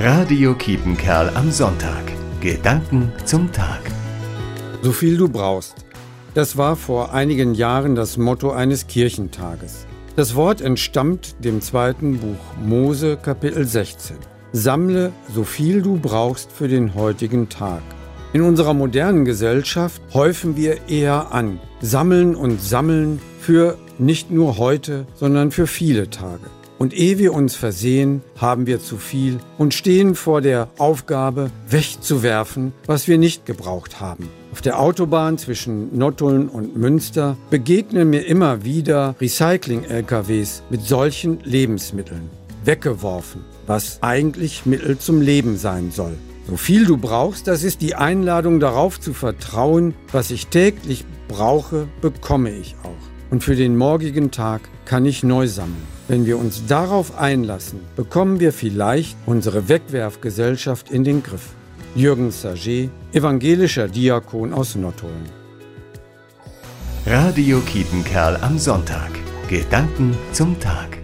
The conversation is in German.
Radio Kiepenkerl am Sonntag. Gedanken zum Tag. So viel du brauchst. Das war vor einigen Jahren das Motto eines Kirchentages. Das Wort entstammt dem zweiten Buch Mose Kapitel 16. Sammle so viel du brauchst für den heutigen Tag. In unserer modernen Gesellschaft häufen wir eher an, sammeln und sammeln für nicht nur heute, sondern für viele Tage. Und ehe wir uns versehen, haben wir zu viel und stehen vor der Aufgabe, wegzuwerfen, was wir nicht gebraucht haben. Auf der Autobahn zwischen Nottuln und Münster begegnen mir immer wieder Recycling-LKWs mit solchen Lebensmitteln. Weggeworfen, was eigentlich Mittel zum Leben sein soll. So viel du brauchst, das ist die Einladung darauf zu vertrauen, was ich täglich brauche, bekomme ich auch. Und für den morgigen Tag kann ich neu sammeln. Wenn wir uns darauf einlassen, bekommen wir vielleicht unsere Wegwerfgesellschaft in den Griff. Jürgen Saget, evangelischer Diakon aus Nottuln. Radio Kiepenkerl am Sonntag. Gedanken zum Tag.